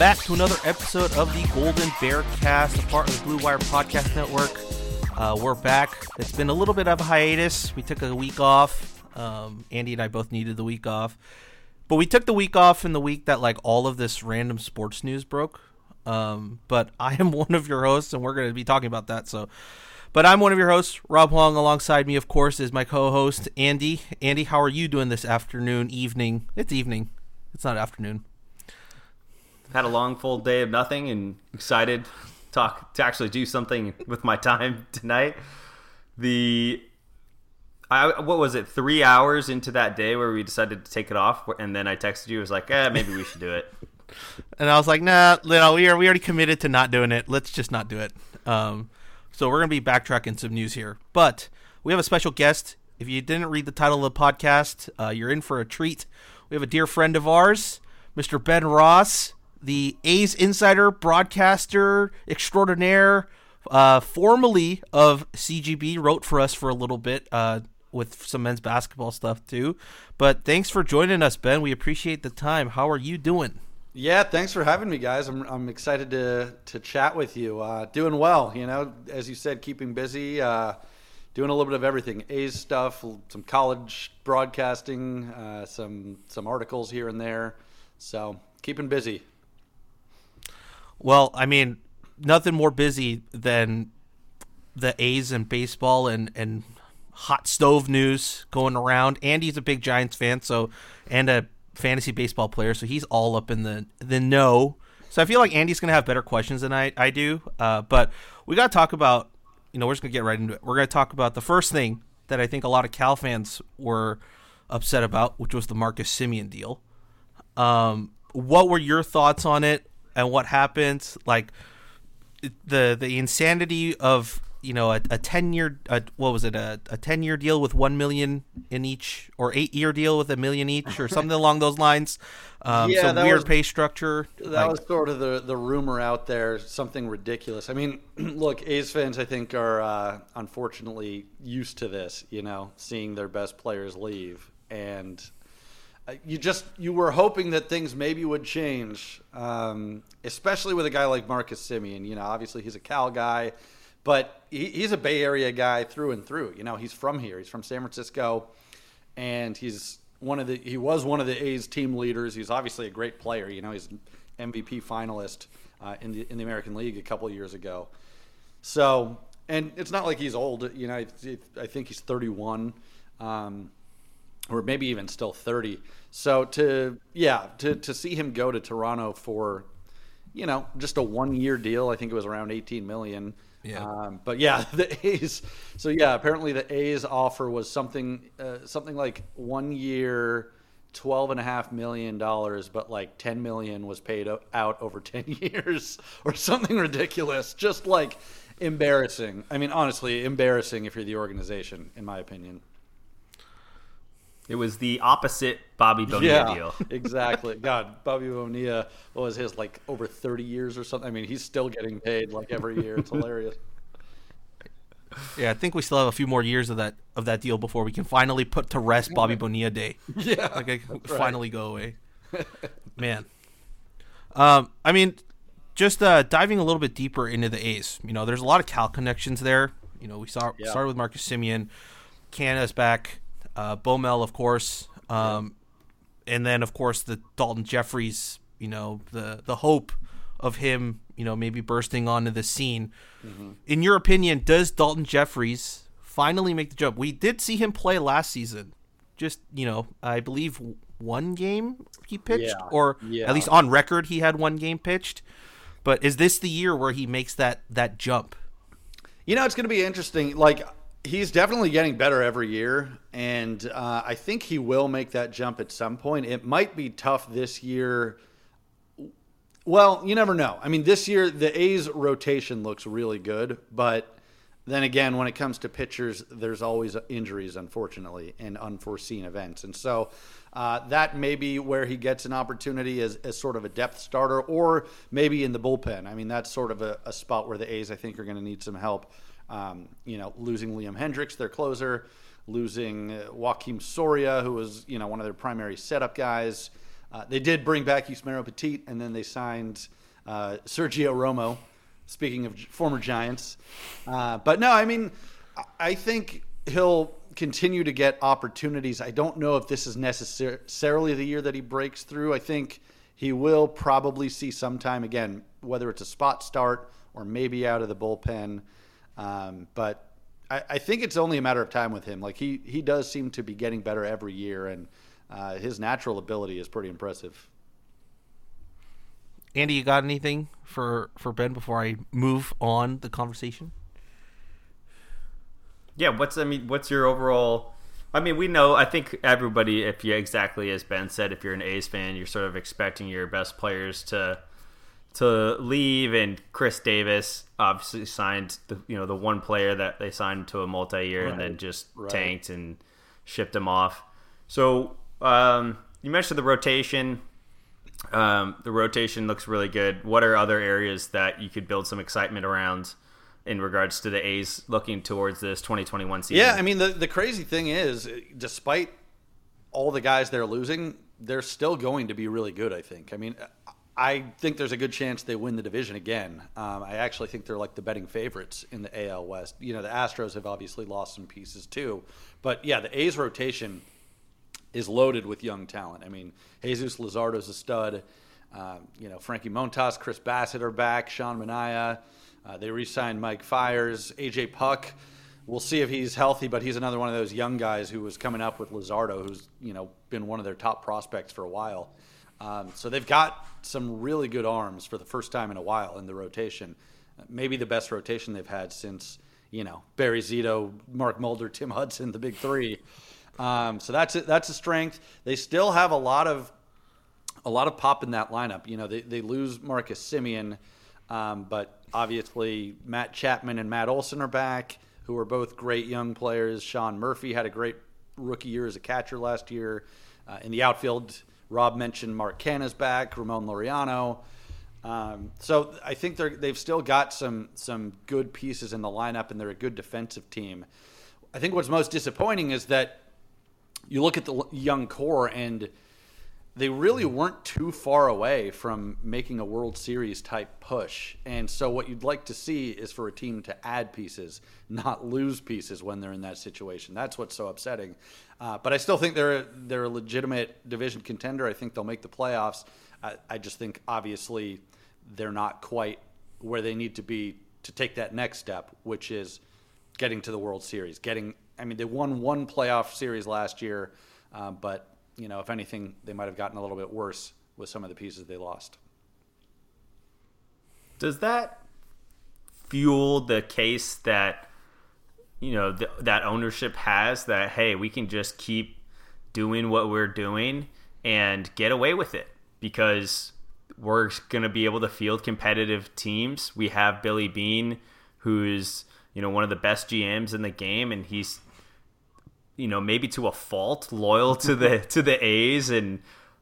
Back to another episode of the Golden Bear Cast, a part of the Blue Wire Podcast Network. Uh, we're back. It's been a little bit of a hiatus. We took a week off. Um, Andy and I both needed the week off, but we took the week off in the week that like all of this random sports news broke. Um, but I am one of your hosts, and we're going to be talking about that. So, but I'm one of your hosts, Rob Huang. Alongside me, of course, is my co-host Andy. Andy, how are you doing this afternoon, evening? It's evening. It's not afternoon had a long full day of nothing and excited talk to actually do something with my time tonight. The I what was it? Three hours into that day where we decided to take it off, and then I texted you. I was like, "Eh, maybe we should do it." and I was like, "Nah, no, we are we already committed to not doing it. Let's just not do it." Um, so we're gonna be backtracking some news here, but we have a special guest. If you didn't read the title of the podcast, uh, you're in for a treat. We have a dear friend of ours, Mr. Ben Ross the A's insider, broadcaster extraordinaire, uh, formerly of CGB, wrote for us for a little bit uh, with some men's basketball stuff too. But thanks for joining us, Ben. We appreciate the time. How are you doing? Yeah, thanks for having me, guys. I'm I'm excited to to chat with you. Uh, doing well, you know, as you said, keeping busy. Uh, doing a little bit of everything: A's stuff, some college broadcasting, uh, some some articles here and there. So keeping busy. Well, I mean, nothing more busy than the A's and baseball and and hot stove news going around. Andy's a big Giants fan, so and a fantasy baseball player, so he's all up in the the know. So I feel like Andy's gonna have better questions than I I do. Uh, but we got to talk about. You know, we're just gonna get right into it. We're gonna talk about the first thing that I think a lot of Cal fans were upset about, which was the Marcus Semien deal. Um, what were your thoughts on it? And what happens like the the insanity of you know a, a 10 year a, what was it a, a 10 year deal with 1 million in each or 8 year deal with a million each or something along those lines. Um, yeah, some weird was, pay structure that like, was sort of the, the rumor out there something ridiculous. I mean look a's fans i think are uh, unfortunately used to this you know seeing their best players leave. And you just you were hoping that things maybe would change, um, especially with a guy like Marcus Semien. You know, obviously he's a Cal guy, but he, he's a Bay Area guy through and through. You know, he's from here. He's from San Francisco, and he's one of the he was one of the A's team leaders. He's obviously a great player. You know, he's MVP finalist uh, in the in the American League a couple of years ago. So, and it's not like he's old. You know, I, I think he's 31. Um, or maybe even still 30. So to yeah, to to see him go to Toronto for you know, just a one year deal, I think it was around 18 million. Yeah. Um, but yeah, the A's. So yeah, apparently the A's offer was something uh, something like one year, twelve and a half million dollars, but like 10 million was paid out over 10 years or something ridiculous. Just like embarrassing. I mean, honestly, embarrassing if you're the organization, in my opinion. It was the opposite Bobby Bonilla yeah, deal. exactly. God, Bobby Bonilla, what was his like over thirty years or something? I mean, he's still getting paid like every year. It's hilarious. Yeah, I think we still have a few more years of that of that deal before we can finally put to rest Bobby Bonilla Day. Yeah, like I right. finally go away. Man, um, I mean, just uh, diving a little bit deeper into the A's. You know, there's a lot of Cal connections there. You know, we saw Yeah. started with Marcus Semien, Canha's back, uh, Bomel, of course, um, and then of course the Daulton Jefferies. You know, the the hope of him. You know, maybe bursting onto the scene. In your opinion, does Daulton Jefferies finally make the jump? We did see him play last season. Just you know, I believe one game he pitched, Yeah. or Yeah. at least on record he had one game pitched. But is this the year where he makes that that jump? You know, it's going to be interesting. Like, he's definitely getting better every year, and uh, I think he will make that jump at some point. It might be tough this year. Well, you never know. I mean, this year the A's rotation looks really good, but then again, when it comes to pitchers, there's always injuries, unfortunately, and unforeseen events, and so uh, that may be where he gets an opportunity as, as sort of a depth starter, or maybe in the bullpen. I mean, that's sort of a, a spot where the A's, I think, are going to need some help. Um, you know, losing Liam Hendriks, their closer, losing uh, Joakim Soria, who was you know one of their primary setup guys. Uh, they did bring back Yusmeiro Petit, and then they signed uh, Sergio Romo. Speaking of former Giants, uh, but no, I mean, I- think he'll continue to get opportunities. I don't know if this is necessarily the year that he breaks through. I think he will probably see some time again, whether it's a spot start or maybe out of the bullpen. Um, but I, I think it's only a matter of time with him. Like he he does seem to be getting better every year, and uh, his natural ability is pretty impressive. Andy, you got anything for for Ben before I move on the conversation? Yeah, what's I mean, what's your overall? I mean, we know. I think everybody, if you exactly as Ben said, if you're an A's fan, you're sort of expecting your best players to to leave, and Khris Davis obviously signed the you know the one player that they signed to a multi-year and then just right. tanked and shipped him off. So um, you mentioned the rotation. Um, the rotation looks really good. What are other areas that you could build some excitement around in regards to the A's looking towards this 2021 season? Yeah, I mean the the crazy thing is, despite all the guys they're losing, they're still going to be really good. I think. I mean, I think there's a good chance they win the division again. Um, I actually think they're like the betting favorites in the AL West. You know, the Astros have obviously lost some pieces too, but yeah, the A's rotation is loaded with young talent. I mean, Jesus Luzardo's a stud. Um, you know, Frankie Montas, Chris Bassitt are back. Sean Manaea. Uh, they re-signed Mike Fiers, AJ Puk. We'll see if he's healthy, but he's another one of those young guys who was coming up with Luzardo, who's you know been one of their top prospects for a while. Um, so they've got some really good arms for the first time in a while in the rotation. Maybe the best rotation they've had since you know Barry Zito, Mark Mulder, Tim Hudson, the big three. Um, so that's a, that's a strength. They still have a lot of a lot of pop in that lineup. You know, they, they lose Marcus Semien, um, but obviously Matt Chapman and Matt Olson are back, who are both great young players. Sean Murphy had a great rookie year as a catcher last year. Uh, in the outfield, Rob mentioned Mark Canha's back, Ramon Laureano. Um, so I think they're, they've still got some some good pieces in the lineup, and they're a good defensive team. I think what's most disappointing is that you look at the young core and they really weren't too far away from making a World Series type push. And so, what you'd like to see is for a team to add pieces, not lose pieces when they're in that situation. That's what's so upsetting. Uh, but I still think they're they're a legitimate division contender. I think they'll make the playoffs. I, I just think obviously they're not quite where they need to be to take that next step, which is getting to the World Series. Getting, I mean, they won one playoff series last year, uh, but you know, if anything, they might have gotten a little bit worse with some of the pieces they lost. Does that fuel the case that you know th- that ownership has that hey, we can just keep doing what we're doing and get away with it because we're going to be able to field competitive teams. We have Billy Beane who's, you know, one of the best GMs in the game and he's you know, maybe to a fault, loyal to the to the A's, and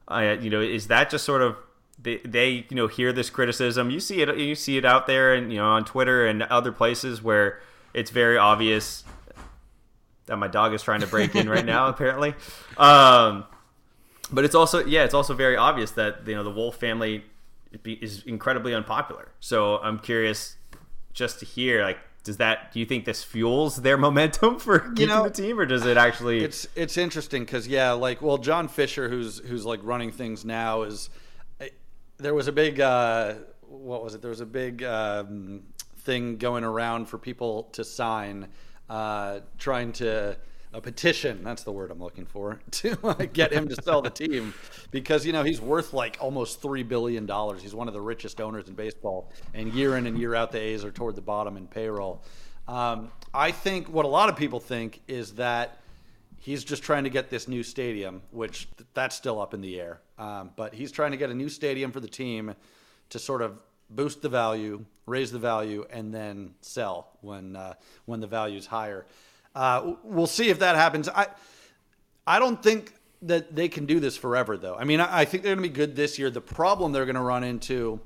uh, you know, is that just sort of they, they you know hear this criticism? You see it, you see it out there, and you know, on Twitter and other places where it's very obvious that my dog is trying to break in right now, apparently. Um, but it's also yeah, it's also very obvious that you know the Wolff family is incredibly unpopular. So I'm curious just to hear like does that do you think this fuels their momentum for keeping you know, the team or does it actually it's it's interesting because yeah like well john fisher who's who's like running things now is there was a big uh, what was it? There was a big um, thing going around for people to sign uh, trying to a petition that's the word i'm looking for to get him to sell the team. Because you know he's worth like almost three billion dollars. He's one of the richest owners in baseball. And year in and year out the a's are toward the bottom in payroll. Um, i think what a lot of people think is that he's just trying to get this new stadium which that's still up in the air. Um, but he's trying to get a new stadium for the team to sort of boost the value raise the value and then sell when uh, when the value is higher uh, we'll see if that happens. I I don't think that they can do this forever, though. I mean, I, I think they're going to be good this year. The problem they're going to run into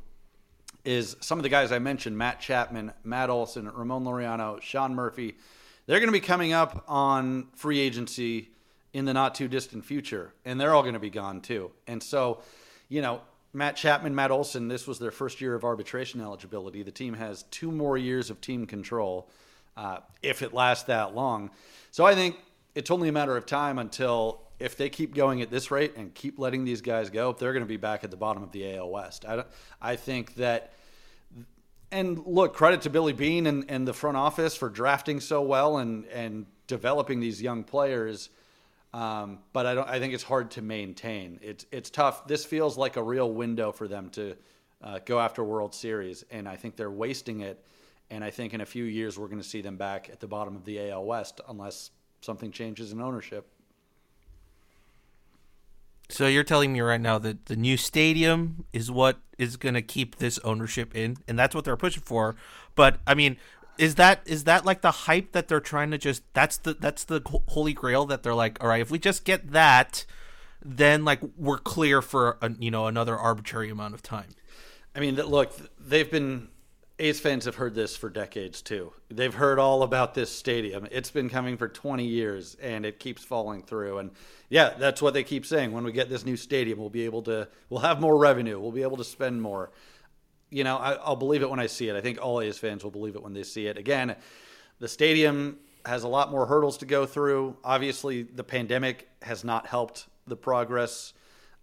is some of the guys I mentioned: Matt Chapman, Matt Olson, Ramon Laureano, Sean Murphy. They're going to be coming up on free agency in the not too distant future, and they're all going to be gone too. And so, you know, Matt Chapman, Matt Olson, this was their first year of arbitration eligibility. The team has two more years of team control uh, if it lasts that long. So I think it's only a matter of time until if they keep going at this rate and keep letting these guys go, they're going to be back at the bottom of the AL West. I, I think that, and look, credit to Billy Beane and, and the front office for drafting so well and, and developing these young players. Um, but I don't. I think it's hard to maintain. It's it's tough. This feels like a real window for them to uh, go after World Series, and I think they're wasting it and I think in a few years, we're going to see them back at the bottom of the AL West unless something changes in ownership. So you're telling me right now that the new stadium is what is going to keep this ownership in, and that's what they're pushing for. But I mean, is that is that like the hype that they're trying to just? That's the that's the holy grail that they're like, all right, if we just get that, then like we're clear for a, you know another arbitrary amount of time. I mean, look, they've been A's fans have heard this for decades too. They've heard all about this stadium. It's been coming for 20 years and it keeps falling through. And yeah, that's what they keep saying. When we get this new stadium, we'll be able to, we'll have more revenue. We'll be able to spend more. You know, I, will believe it when I see it. I think all A's fans will believe it when they see it. Again, the stadium has a lot more hurdles to go through. Obviously, the pandemic has not helped the progress.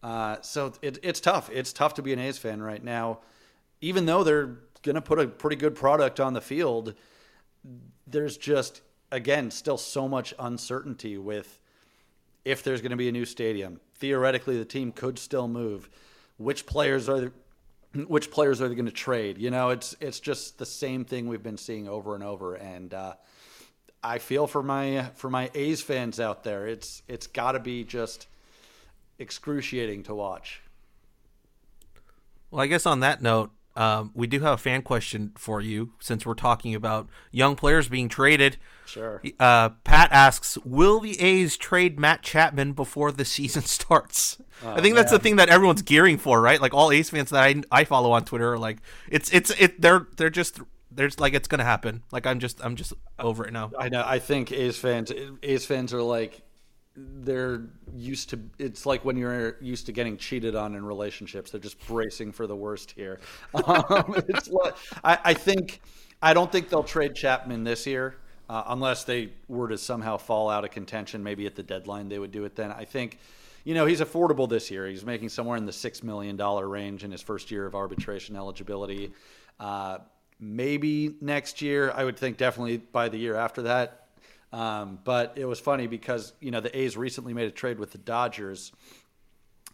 Uh, so it, it's tough. It's tough to be an A's fan right now, even though they're going to put a pretty good product on the field. There's just again still so much uncertainty with if there's going to be a new stadium. Theoretically, the team could still move. Which players are which players are they going to trade? You know, it's it's just the same thing we've been seeing over and over. And uh, I feel for my for my A's fans out there, it's it's got to be just excruciating to watch. Well, I guess on that note, um, we do have a fan question for you since we're talking about young players being traded. Sure. Uh, Pat asks, "Will the A's trade Matt Chapman before the season starts?" Oh, I think that's the thing that everyone's gearing for, right? Like all A's fans that I, I follow on Twitter are like, "It's it's it." They're they're just there's like it's gonna happen. Like I'm just I'm just over it now. I know. I think A's fans A's fans are like they're used to it's like when you're used to getting cheated on in relationships. They're just bracing for the worst here. Um, I, I, think i don't think they'll trade chapman this year uh, unless they were to somehow fall out of contention maybe at the deadline they would do it then. I think you know he's affordable this year. He's making somewhere in the six million dollar range in his first year of arbitration eligibility. Uh, maybe next year i would think definitely by the year after that um, but it was funny because you know the A's recently made a trade with the Dodgers,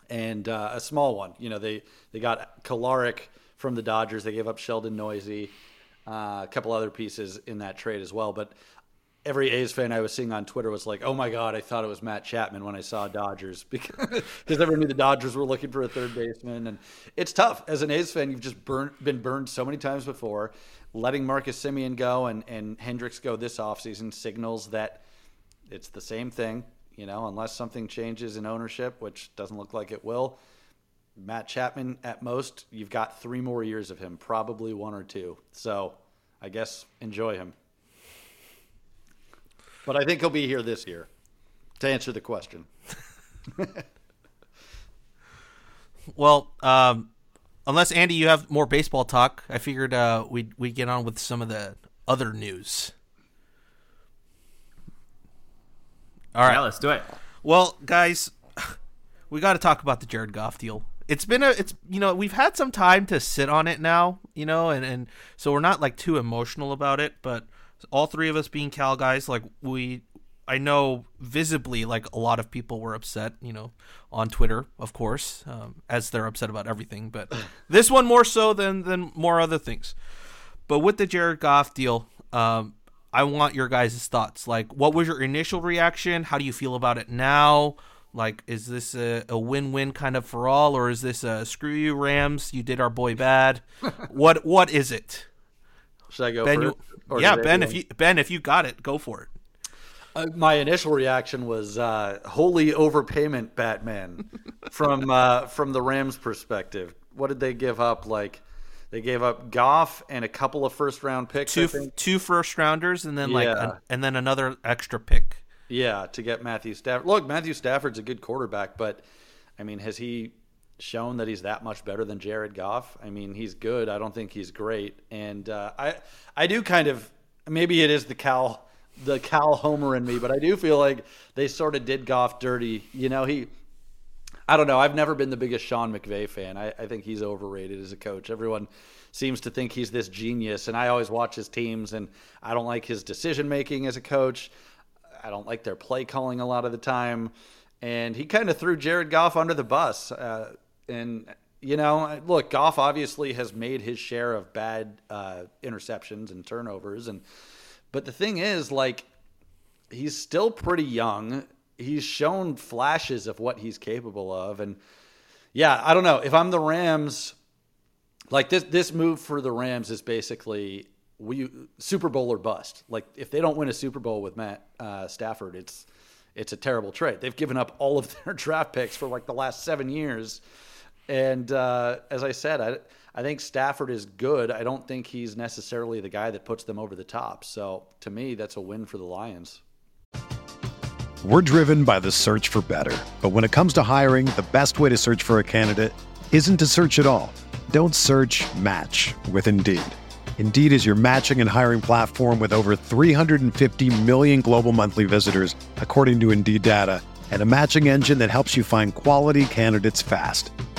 and uh, a small one. You know they they got Kolarek from the Dodgers. They gave up Sheldon Neuse, uh, a couple other pieces in that trade as well. But every A's fan I was seeing on Twitter was like, "Oh my god, I thought it was Matt Chapman when I saw Dodgers because everyone knew the Dodgers were looking for a third baseman." And it's tough as an A's fan. You've just been burned so many times before letting Marcus Semien go and, and Hendriks go this offseason signals that it's the same thing, you know, unless something changes in ownership, which doesn't look like it will. Matt Chapman, at most, you've got three more years of him, probably one or two. So I guess enjoy him. But I think he'll be here this year to answer the question. well, um, unless Andy, you have more baseball talk, I figured uh, we'd we get on with some of the other news. All right, yeah, let's do it. Well, guys, we got to talk about the Jared Goff deal. It's been a, it's you know we've had some time to sit on it now, you know, and and so we're not like too emotional about it, but all three of us being Cal guys, like we I know visibly like a lot of people were upset, you know, on Twitter, of course, um, as they're upset about everything. But this one more so than than more other things. But with the Jared Goff deal, um, I want your guys' thoughts. Like, what was your initial reaction? How do you feel about it now? Like, is this a, a win-win kind of for all, or is this a screw you Rams? You did our boy bad. what what is it? Should I go ben, first? You, yeah, Ben. If you Ben, if you got it, go for it. Uh, my initial reaction was uh, holy overpayment, Batman, from uh, from the Rams' perspective. What did they give up? Like they gave up Goff and a couple of first round picks. Two two first rounders, and then like yeah. and then another extra pick. Yeah, to get Matthew Stafford. Look, Matthew Stafford's a good quarterback, but I mean, has he shown that he's that much better than Jared Goff? I mean, he's good. I don't think he's great, and uh, I I do kind of maybe it is the Cal the Cal Homer in me, but I do feel like they sort of did Goff dirty. You know, he. I don't know. I've never been the biggest Sean McVay fan. I, I think he's overrated as a coach. Everyone seems to think he's this genius, and I always watch his teams, and I don't like his decision making as a coach. I don't like their play calling a lot of the time, and he kind of threw Jared Goff under the bus. Uh, and you know, look, Goff obviously has made his share of bad uh, interceptions and turnovers, and but the thing is, like, he's still pretty young. He's shown flashes of what he's capable of. And yeah, I don't know. If I'm the Rams, like this this move for the Rams is basically we Super Bowl or bust. Like if they don't win a Super Bowl with Matt uh, Stafford, it's it's a terrible trade. They've given up all of their draft picks for like the last seven years, and uh, as I said, I I think Stafford is good. I don't think he's necessarily the guy that puts them over the top. So to me, that's a win for the Lions. We're driven by the search for better. But when it comes to hiring, the best way to search for a candidate isn't to search at all. Don't search match with Indeed. Indeed is your matching and hiring platform with over 350 million global monthly visitors, according to Indeed data, and a matching engine that helps you find quality candidates fast.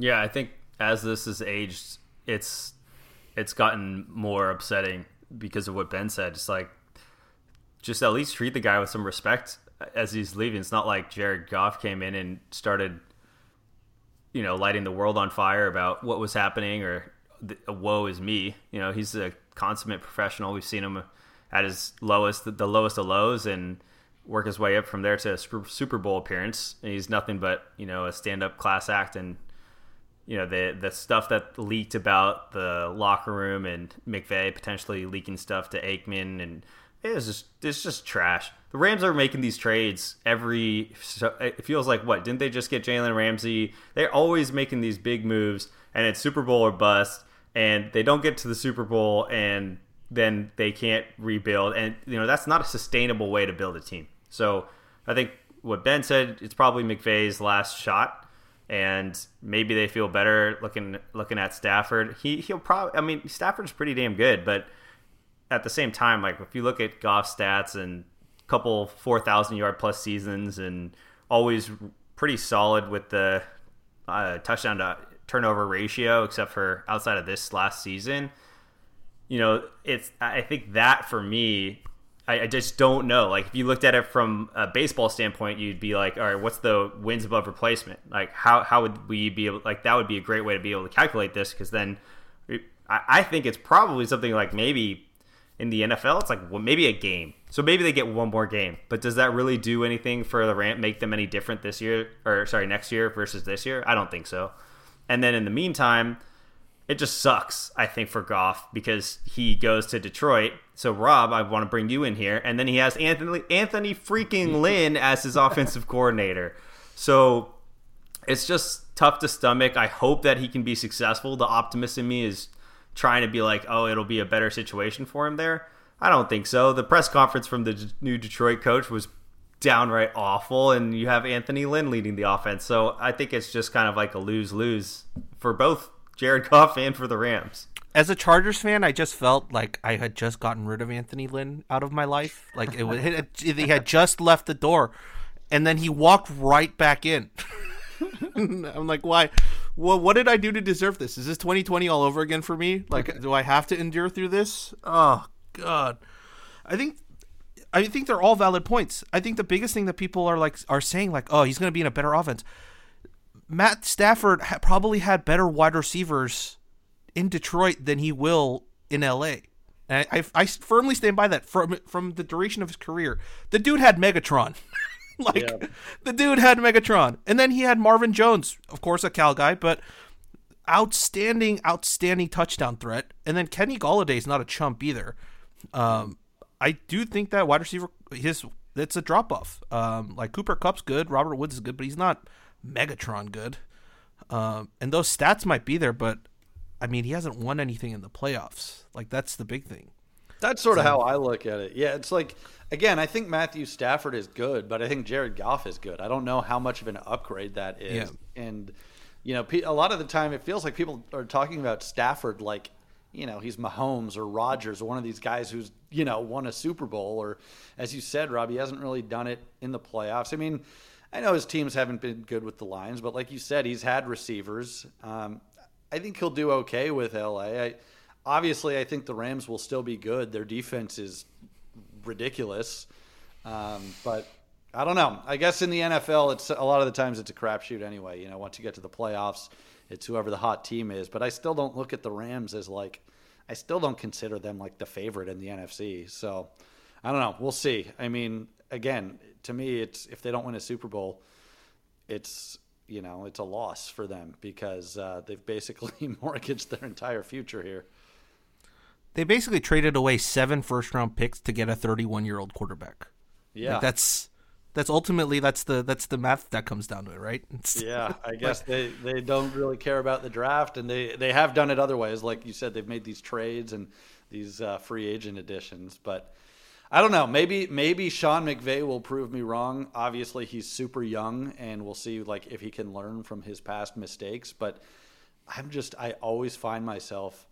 Yeah, I think as this has aged, it's it's gotten more upsetting because of what Ben said. It's like just at least treat the guy with some respect as he's leaving. It's not like Jared Goff came in and started, you know, lighting the world on fire about what was happening or woe is me. You know, he's a consummate professional. We've seen him at his lowest, the lowest of lows, and work his way up from there to a Super Bowl appearance. And he's nothing but you know a stand-up class act and you know the the stuff that leaked about the locker room and McVay potentially leaking stuff to Aikman and it was just it's just trash. The Rams are making these trades every. It feels like what didn't they just get Jalen Ramsey? They're always making these big moves, and it's Super Bowl or bust. And they don't get to the Super Bowl, and then they can't rebuild. And you know that's not a sustainable way to build a team. So I think what Ben said, it's probably McVay's last shot and maybe they feel better looking looking at Stafford. He he'll probably. I mean, Stafford's pretty damn good, but at the same time, like if you look at Goff stats and a couple four thousand yard plus seasons and always pretty solid with the uh, touchdown to turnover ratio, except for outside of this last season. You know, it's I think that for me I, I, just don't know. Like if you looked at it from a baseball standpoint, you'd be like, all right, what's the wins above replacement? Like how how would we be able? Like that would be a great way to be able to calculate this because then I, I think it's probably something like maybe in the NFL, it's like well, maybe a game. So maybe they get one more game. But does that really do anything for the ramp? Make them any different this year or sorry next year versus this year? I don't think so. And then in the meantime it just sucks, I think, for Goff because he goes to Detroit. So Rob, I want to bring you in here, and then he has Anthony Anthony freaking Lynn as his offensive coordinator. So it's just tough to stomach. I hope that he can be successful. The optimist in me is trying to be like, oh, it'll be a better situation for him there. I don't think so. The press conference from the new Detroit coach was downright awful, and you have Anthony Lynn leading the offense. So I think it's just kind of like a lose lose for both Jared Goff and for the Rams. As a Chargers fan, I just felt like I had just gotten rid of Anthony Lynn out of my life. Like it was, he had just left the door, and then he walked right back in. I'm like, why? Well, what did I do to deserve this? Is this 2020 all over again for me? Like, do I have to endure through this? Oh God, I think I think they're all valid points. I think the biggest thing that people are like are saying like, oh, he's going to be in a better offense. Matt Stafford ha- probably had better wide receivers in Detroit than he will in LA. And I, I, I firmly stand by that from from the duration of his career. The dude had Megatron. like yeah. the dude had Megatron. And then he had Marvin Jones, of course a Cal guy, but outstanding outstanding touchdown threat. And then Kenny Golladay is not a chump either. Um, I do think that wide receiver his it's a drop off. Um, like Cooper Kupp's good, Robert Woods is good, but he's not Megatron good. Um, and those stats might be there, but I mean, he hasn't won anything in the playoffs. Like that's the big thing. That's sort of how I look at it. Yeah, it's like again, I think Matthew Stafford is good, but I think Jared Goff is good. I don't know how much of an upgrade that is. Yeah. And you know, a lot of the time it feels like people are talking about Stafford like you know he's Mahomes or Rodgers or one of these guys who's you know won a Super Bowl or as you said, Rob, he hasn't really done it in the playoffs. I mean, I know his teams haven't been good with the Lions, but like you said, he's had receivers. Um, I think he'll do okay with LA. I, obviously, I think the Rams will still be good. Their defense is ridiculous, um, but I don't know. I guess in the NFL, it's a lot of the times it's a crapshoot anyway. You know, once you get to the playoffs, it's whoever the hot team is. But I still don't look at the Rams as like, I still don't consider them like the favorite in the NFC. So I don't know. We'll see. I mean, again, to me, it's if they don't win a Super Bowl, it's you know it's a loss for them because uh, they've basically mortgaged their entire future here. They basically traded away seven first round picks to get a 31 year old quarterback. Yeah, like that's that's ultimately that's the that's the math that comes down to it, right? It's, yeah, I guess they, they don't really care about the draft, and they they have done it other ways. Like you said, they've made these trades and these uh, free agent additions, but I don't know. Maybe maybe Sean McVay will prove me wrong. Obviously, he's super young, and we'll see like if he can learn from his past mistakes. But I'm just I always find myself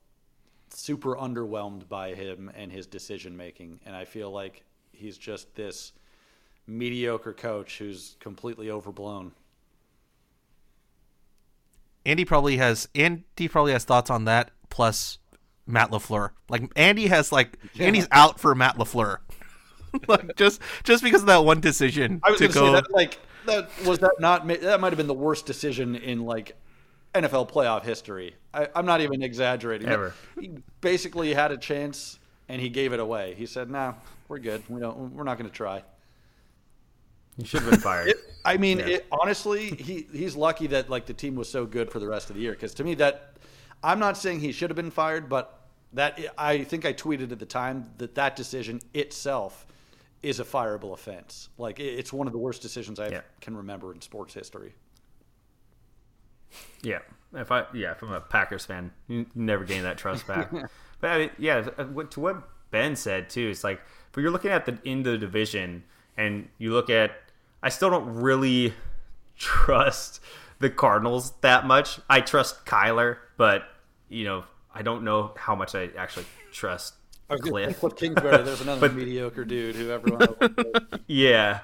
super underwhelmed by him and his decision making, and I feel like he's just this mediocre coach who's completely overblown. Andy probably has Andy probably has thoughts on that. Plus, Matt Lafleur. Like Andy has like yeah. Andy's out for Matt Lafleur. like just just because of that one decision I was to go. Say that, like that was that not that might have been the worst decision in like NFL playoff history. I, am not even exaggerating. Ever. He basically had a chance and he gave it away. He said, "Nah, we're good. We don't. We're not going to try." He should have been fired. it, I mean, yeah. it, honestly, he he's lucky that like the team was so good for the rest of the year. Because to me, that I'm not saying he should have been fired, but that I think I tweeted at the time that that decision itself is a fireable offense. Like it's one of the worst decisions I yeah. can remember in sports history. Yeah, if I yeah, if I'm a Packers fan, you never gain that trust back. but I mean, yeah, uh, to what Ben said too, it's like if you're looking at the in the division and you look at, I still don't really trust the Cardinals that much. I trust Kyler, but you know, I don't know how much I actually trust Cliff. Cliff Kingsbury, there's another mediocre dude who everyone. yeah,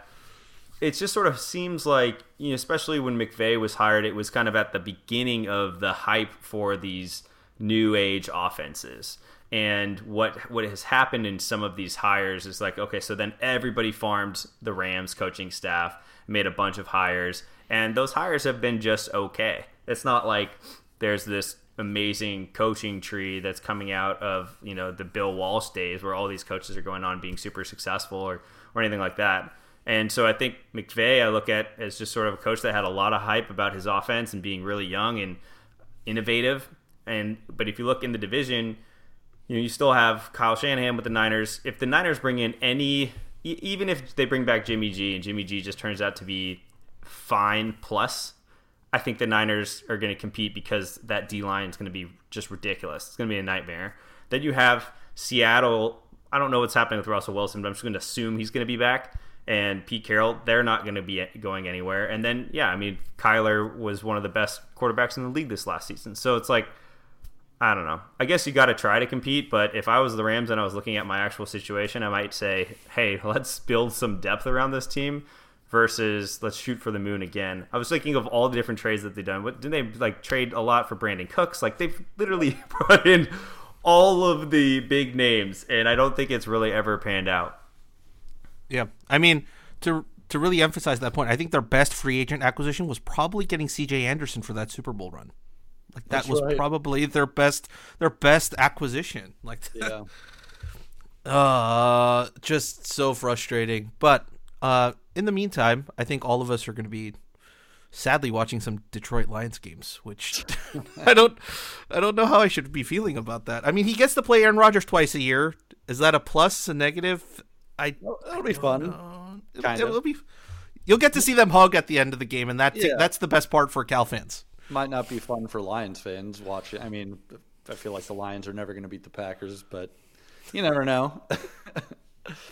it just sort of seems like you know, especially when McVay was hired, it was kind of at the beginning of the hype for these new age offenses. And what what has happened in some of these hires is like, okay, so then everybody farmed the Rams coaching staff, made a bunch of hires, and those hires have been just okay. It's not like there's this amazing coaching tree that's coming out of you know the Bill Walsh days where all these coaches are going on being super successful or or anything like that. And so I think McVay I look at as just sort of a coach that had a lot of hype about his offense and being really young and innovative. And but if you look in the division, you know you still have Kyle Shanahan with the Niners. If the Niners bring in any, even if they bring back Jimmy G and Jimmy G just turns out to be fine plus, I think the Niners are going to compete because that D line is going to be just ridiculous. It's going to be a nightmare. Then you have Seattle. I don't know what's happening with Russell Wilson, but I'm just going to assume he's going to be back and Pete Carroll, they're not going to be going anywhere. And then, yeah, I mean, Kyler was one of the best quarterbacks in the league this last season. So it's like, I don't know. I guess you got to try to compete, but if I was the Rams and I was looking at my actual situation, I might say, hey, let's build some depth around this team versus let's shoot for the moon again. I was thinking of all the different trades that they've done. What did they like trade a lot for Brandin Cooks? Like they've literally brought in all of the big names, and I don't think it's really ever panned out. Yeah, I mean to to really emphasize that point, I think their best free agent acquisition was probably getting C.J. Anderson for that Super Bowl run. Like that That's was right. probably their best their best acquisition. Like yeah. uh just so frustrating. But uh in the meantime, I think all of us are going to be sadly watching some Detroit Lions games, which I don't I don't know how I should be feeling about that. I mean, he gets to play Aaron Rodgers twice a year. Is that a plus, a negative? I that'll be fun. Kind it'll, of. It'll be, you'll get to see them hug at the end of the game, and that's yeah. that's the best part for Cal fans. Might not be fun for Lions fans watching. I mean, I feel like the Lions are never going to beat the Packers, but you never know.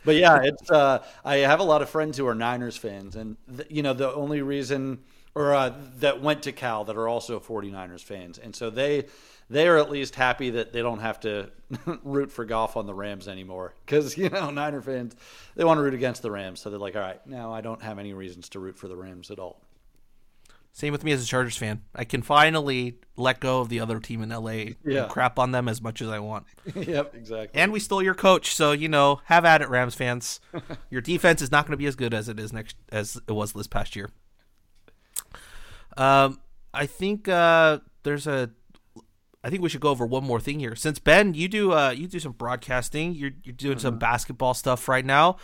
but yeah, it's. Uh, I have a lot of friends who are Niners fans, and th- you know the only reason or uh, that went to Cal that are also 49ers fans, and so they they are at least happy that they don't have to root for Goff on the Rams anymore. Because you know, Niner fans they want to root against the Rams, so they're like, all right, now I don't have any reasons to root for the Rams at all. Same with me as a Chargers fan. I can finally let go of the other team in LA yeah. and crap on them as much as I want. yep, exactly. And we stole your coach, so you know, have at it, Rams fans. your defense is not going to be as good as it is next as it was this past year. Um, I think uh, there's a I think we should go over one more thing here. Since Ben, you do uh, you do some broadcasting, you're you're doing mm-hmm. some basketball stuff right now.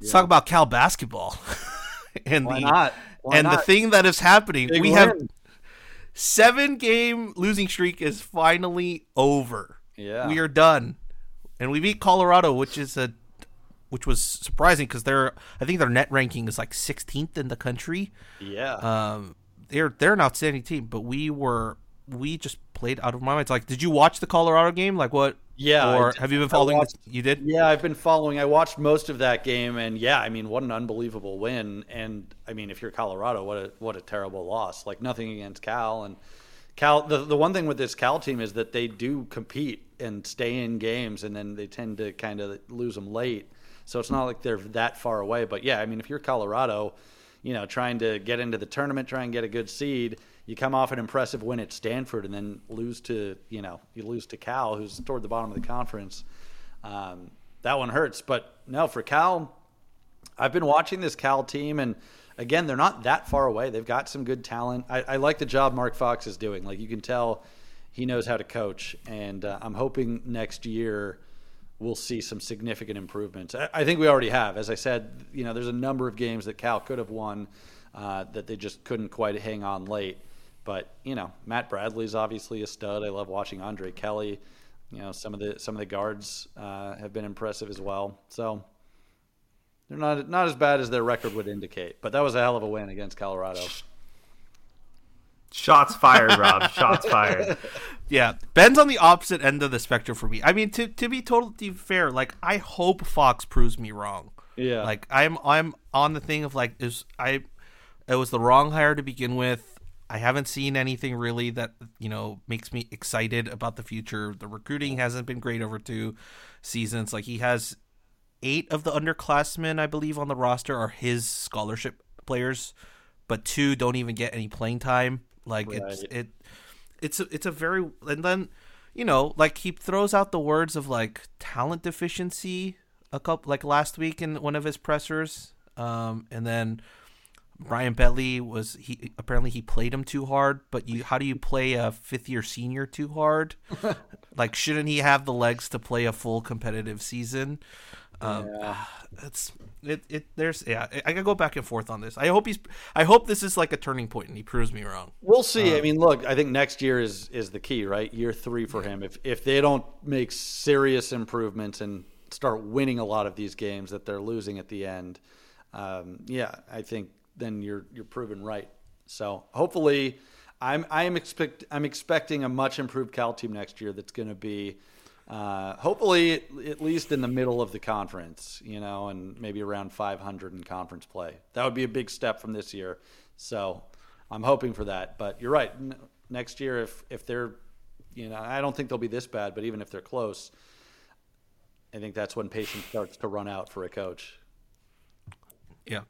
Let's yeah. talk about Cal basketball. and Why the not? Why and not? the thing that is happening, Big we win. have seven game losing streak is finally over. Yeah, we are done, and we beat Colorado, which is a which was surprising because they're I think their net ranking is like 16th in the country. Yeah, um, they're they're an outstanding team, but we were we just played out of my mind. like, did you watch the Colorado game? Like, what? Yeah. Or have you been following? Watched, you did? Yeah, I've been following. I watched most of that game, and yeah, I mean, what an unbelievable win. And I mean, if you're Colorado, what a what a terrible loss. Like nothing against Cal and Cal. The the one thing with this Cal team is that they do compete and stay in games, and then they tend to kind of lose them late. So it's not like they're that far away. But yeah, I mean, if you're Colorado, you know, trying to get into the tournament, try and get a good seed you come off an impressive win at Stanford and then lose to you know you lose to Cal, who's toward the bottom of the conference. Um, that one hurts, but no, for Cal, I've been watching this Cal team, and again, they're not that far away. They've got some good talent. I, I like the job Mark Fox is doing. Like you can tell, he knows how to coach, and uh, I'm hoping next year we'll see some significant improvements. I, I, think we already have. As I said, you know, there's a number of games that Cal could have won uh, that they just couldn't quite hang on late. But you know, Matt Bradley's obviously a stud. I love watching Andre Kelly. You know, some of the some of the guards uh, have been impressive as well. So they're not not as bad as their record would indicate. But that was a hell of a win against Colorado. Shots fired, Rob. Shots fired. Yeah, Ben's on the opposite end of the spectrum for me. I mean, to to be totally fair, like I hope Fox proves me wrong. Yeah. Like I'm I'm on the thing of like is I it was the wrong hire to begin with. I haven't seen anything really that you know makes me excited about the future. The recruiting hasn't been great over two seasons. Like he has eight of the underclassmen, I believe, on the roster are his scholarship players, but two don't even get any playing time. Like right. it's it, it's a, it's a very and then you know like he throws out the words of like talent deficiency a couple like last week in one of his pressers, um, and then Brian Bentley was he apparently he played him too hard, but you how do you play a fifth year senior too hard? like shouldn't he have the legs to play a full competitive season? Um, yeah. It's it, it there's yeah I can go back and forth on this. I hope he's I hope this is like a turning point and he proves me wrong. We'll see. Um, I mean, look, I think next year is is the key, right? Year three for him. If if they don't make serious improvements and start winning a lot of these games that they're losing at the end, um, yeah, I think then you're you're proven right. So hopefully, I'm I'm expect I'm expecting a much improved Cal team next year. That's going to be uh, hopefully at least in the middle of the conference, you know, and maybe around 500 in conference play. That would be a big step from this year. So I'm hoping for that. But you're right. N- next year, if if they're, you know, I don't think they'll be this bad, but even if they're close, I think that's when patience starts to run out for a coach. Yeah.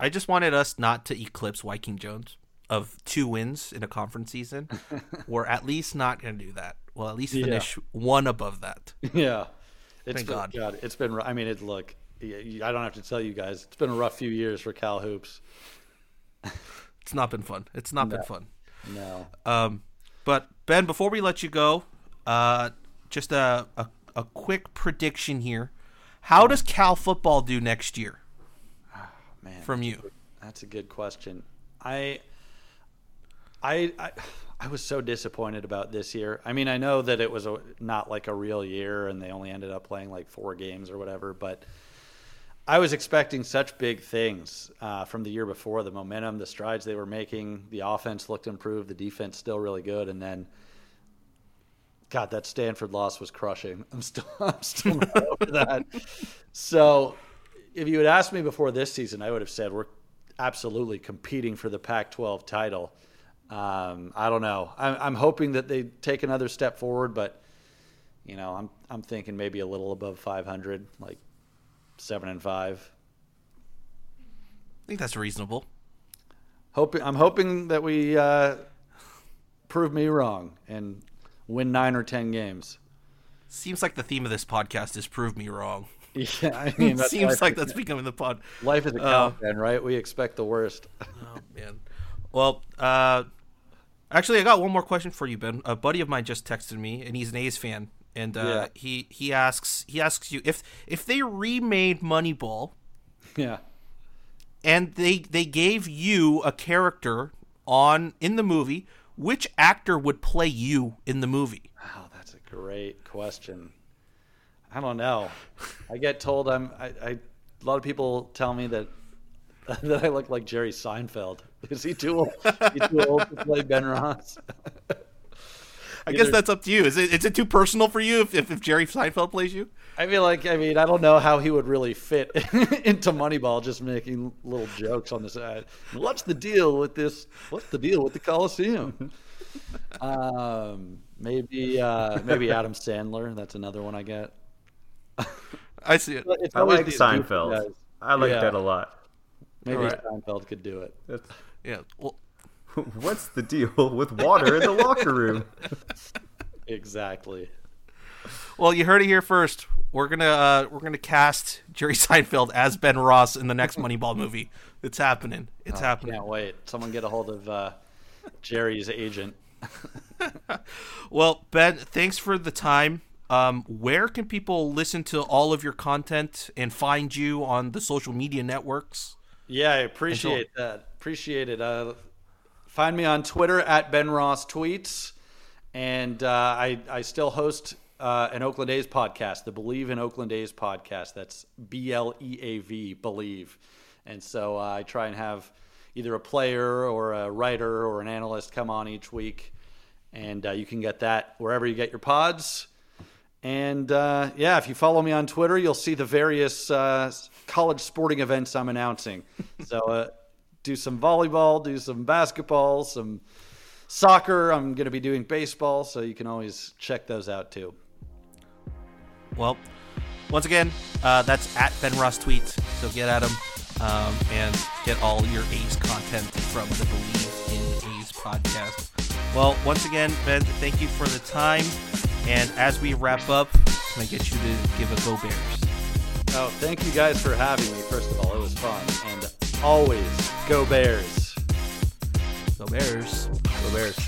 I just wanted us not to eclipse Wyking Jones of two wins in a conference season. We're at least not going to do that. We'll at least finish yeah. one above that. Yeah. It's Thank been, God. God. It's been, I mean, it, look, I don't have to tell you guys, it's been a rough few years for Cal Hoops. it's not been fun. It's not no. been fun. No. Um, but Ben, before we let you go, uh, just a, a, a quick prediction here. How does Cal football do next year? Man, from you? That's a good question. I, I, I, I was so disappointed about this year. I mean, I know that it was a, not like a real year, and they only ended up playing like four games or whatever. But I was expecting such big things uh, from the year before. The momentum, the strides they were making, the offense looked improved, the defense still really good, and then. God, that Stanford loss was crushing. I'm still, I'm still not over that. So if you had asked me before this season, I would have said we're absolutely competing for the Pac-12 title. Um, I don't know. I'm, I'm, hoping that they take another step forward, but you know, I'm I'm thinking maybe a little above 500, like seven and five. I think that's reasonable. Hoping I'm hoping that we uh, prove me wrong and win nine or ten games. Seems like the theme of this podcast is prove me wrong. Yeah, I mean, that seems like that's becoming the pod. Life is a uh, right? We expect the worst. oh man. Well, uh, actually, I got one more question for you, Ben. A buddy of mine just texted me, and he's an A's fan, and uh, yeah. he he asks he asks you if if they remade Moneyball, yeah, and they they gave you a character on in the movie, which actor would play you in the movie? Wow, that's a great question. I don't know. I get told I'm. I, I a lot of people tell me that that I look like Jerry Seinfeld. Is he too old? he too old to play Ben Ross? I guess that's up to you. Is it is it too personal for you if, if, if Jerry Seinfeld plays you? I feel like I mean I don't know how he would really fit into Moneyball, just making little jokes on the side. What's the deal with this? What's the deal with the Coliseum? um, maybe uh, maybe Adam Sandler. That's another one I get. I see it. It's I like Seinfeld. I like yeah. that a lot. Maybe right. Seinfeld could do it. It's, yeah. Well, what's the deal with water in the locker room? exactly. Well, you heard it here first. We're gonna uh, we're gonna cast Jerry Seinfeld as Ben Ross in the next Moneyball movie. It's happening. It's oh, happening. Can't wait. Someone get a hold of uh, Jerry's agent. well, Ben, thanks for the time. Um, where can people listen to all of your content and find you on the social media networks? Yeah, I appreciate that. Appreciate it. Uh, find me on Twitter at Ben Ross Tweets, and uh, I I still host uh, an Oakland A's podcast, the Bleav in Oakland A's podcast. That's B L E A V, Bleav, and so uh, I try and have either a player or a writer or an analyst come on each week, and uh, you can get that wherever you get your pods. And uh, yeah, if you follow me on Twitter, you'll see the various uh, college sporting events I'm announcing. so uh, do some volleyball, do some basketball, some soccer. I'm going to be doing baseball, so you can always check those out too. Well, once again, uh, that's at Ben Ross tweets. So get at him um, and get all your A's content from the Bleav in A's podcast. Well, once again, Ben, thank you for the time. And as we wrap up, can I get you to give a go Bears? Oh, thank you guys for having me. First of all, it was fun. And always go Bears. Go Bears. Go Bears.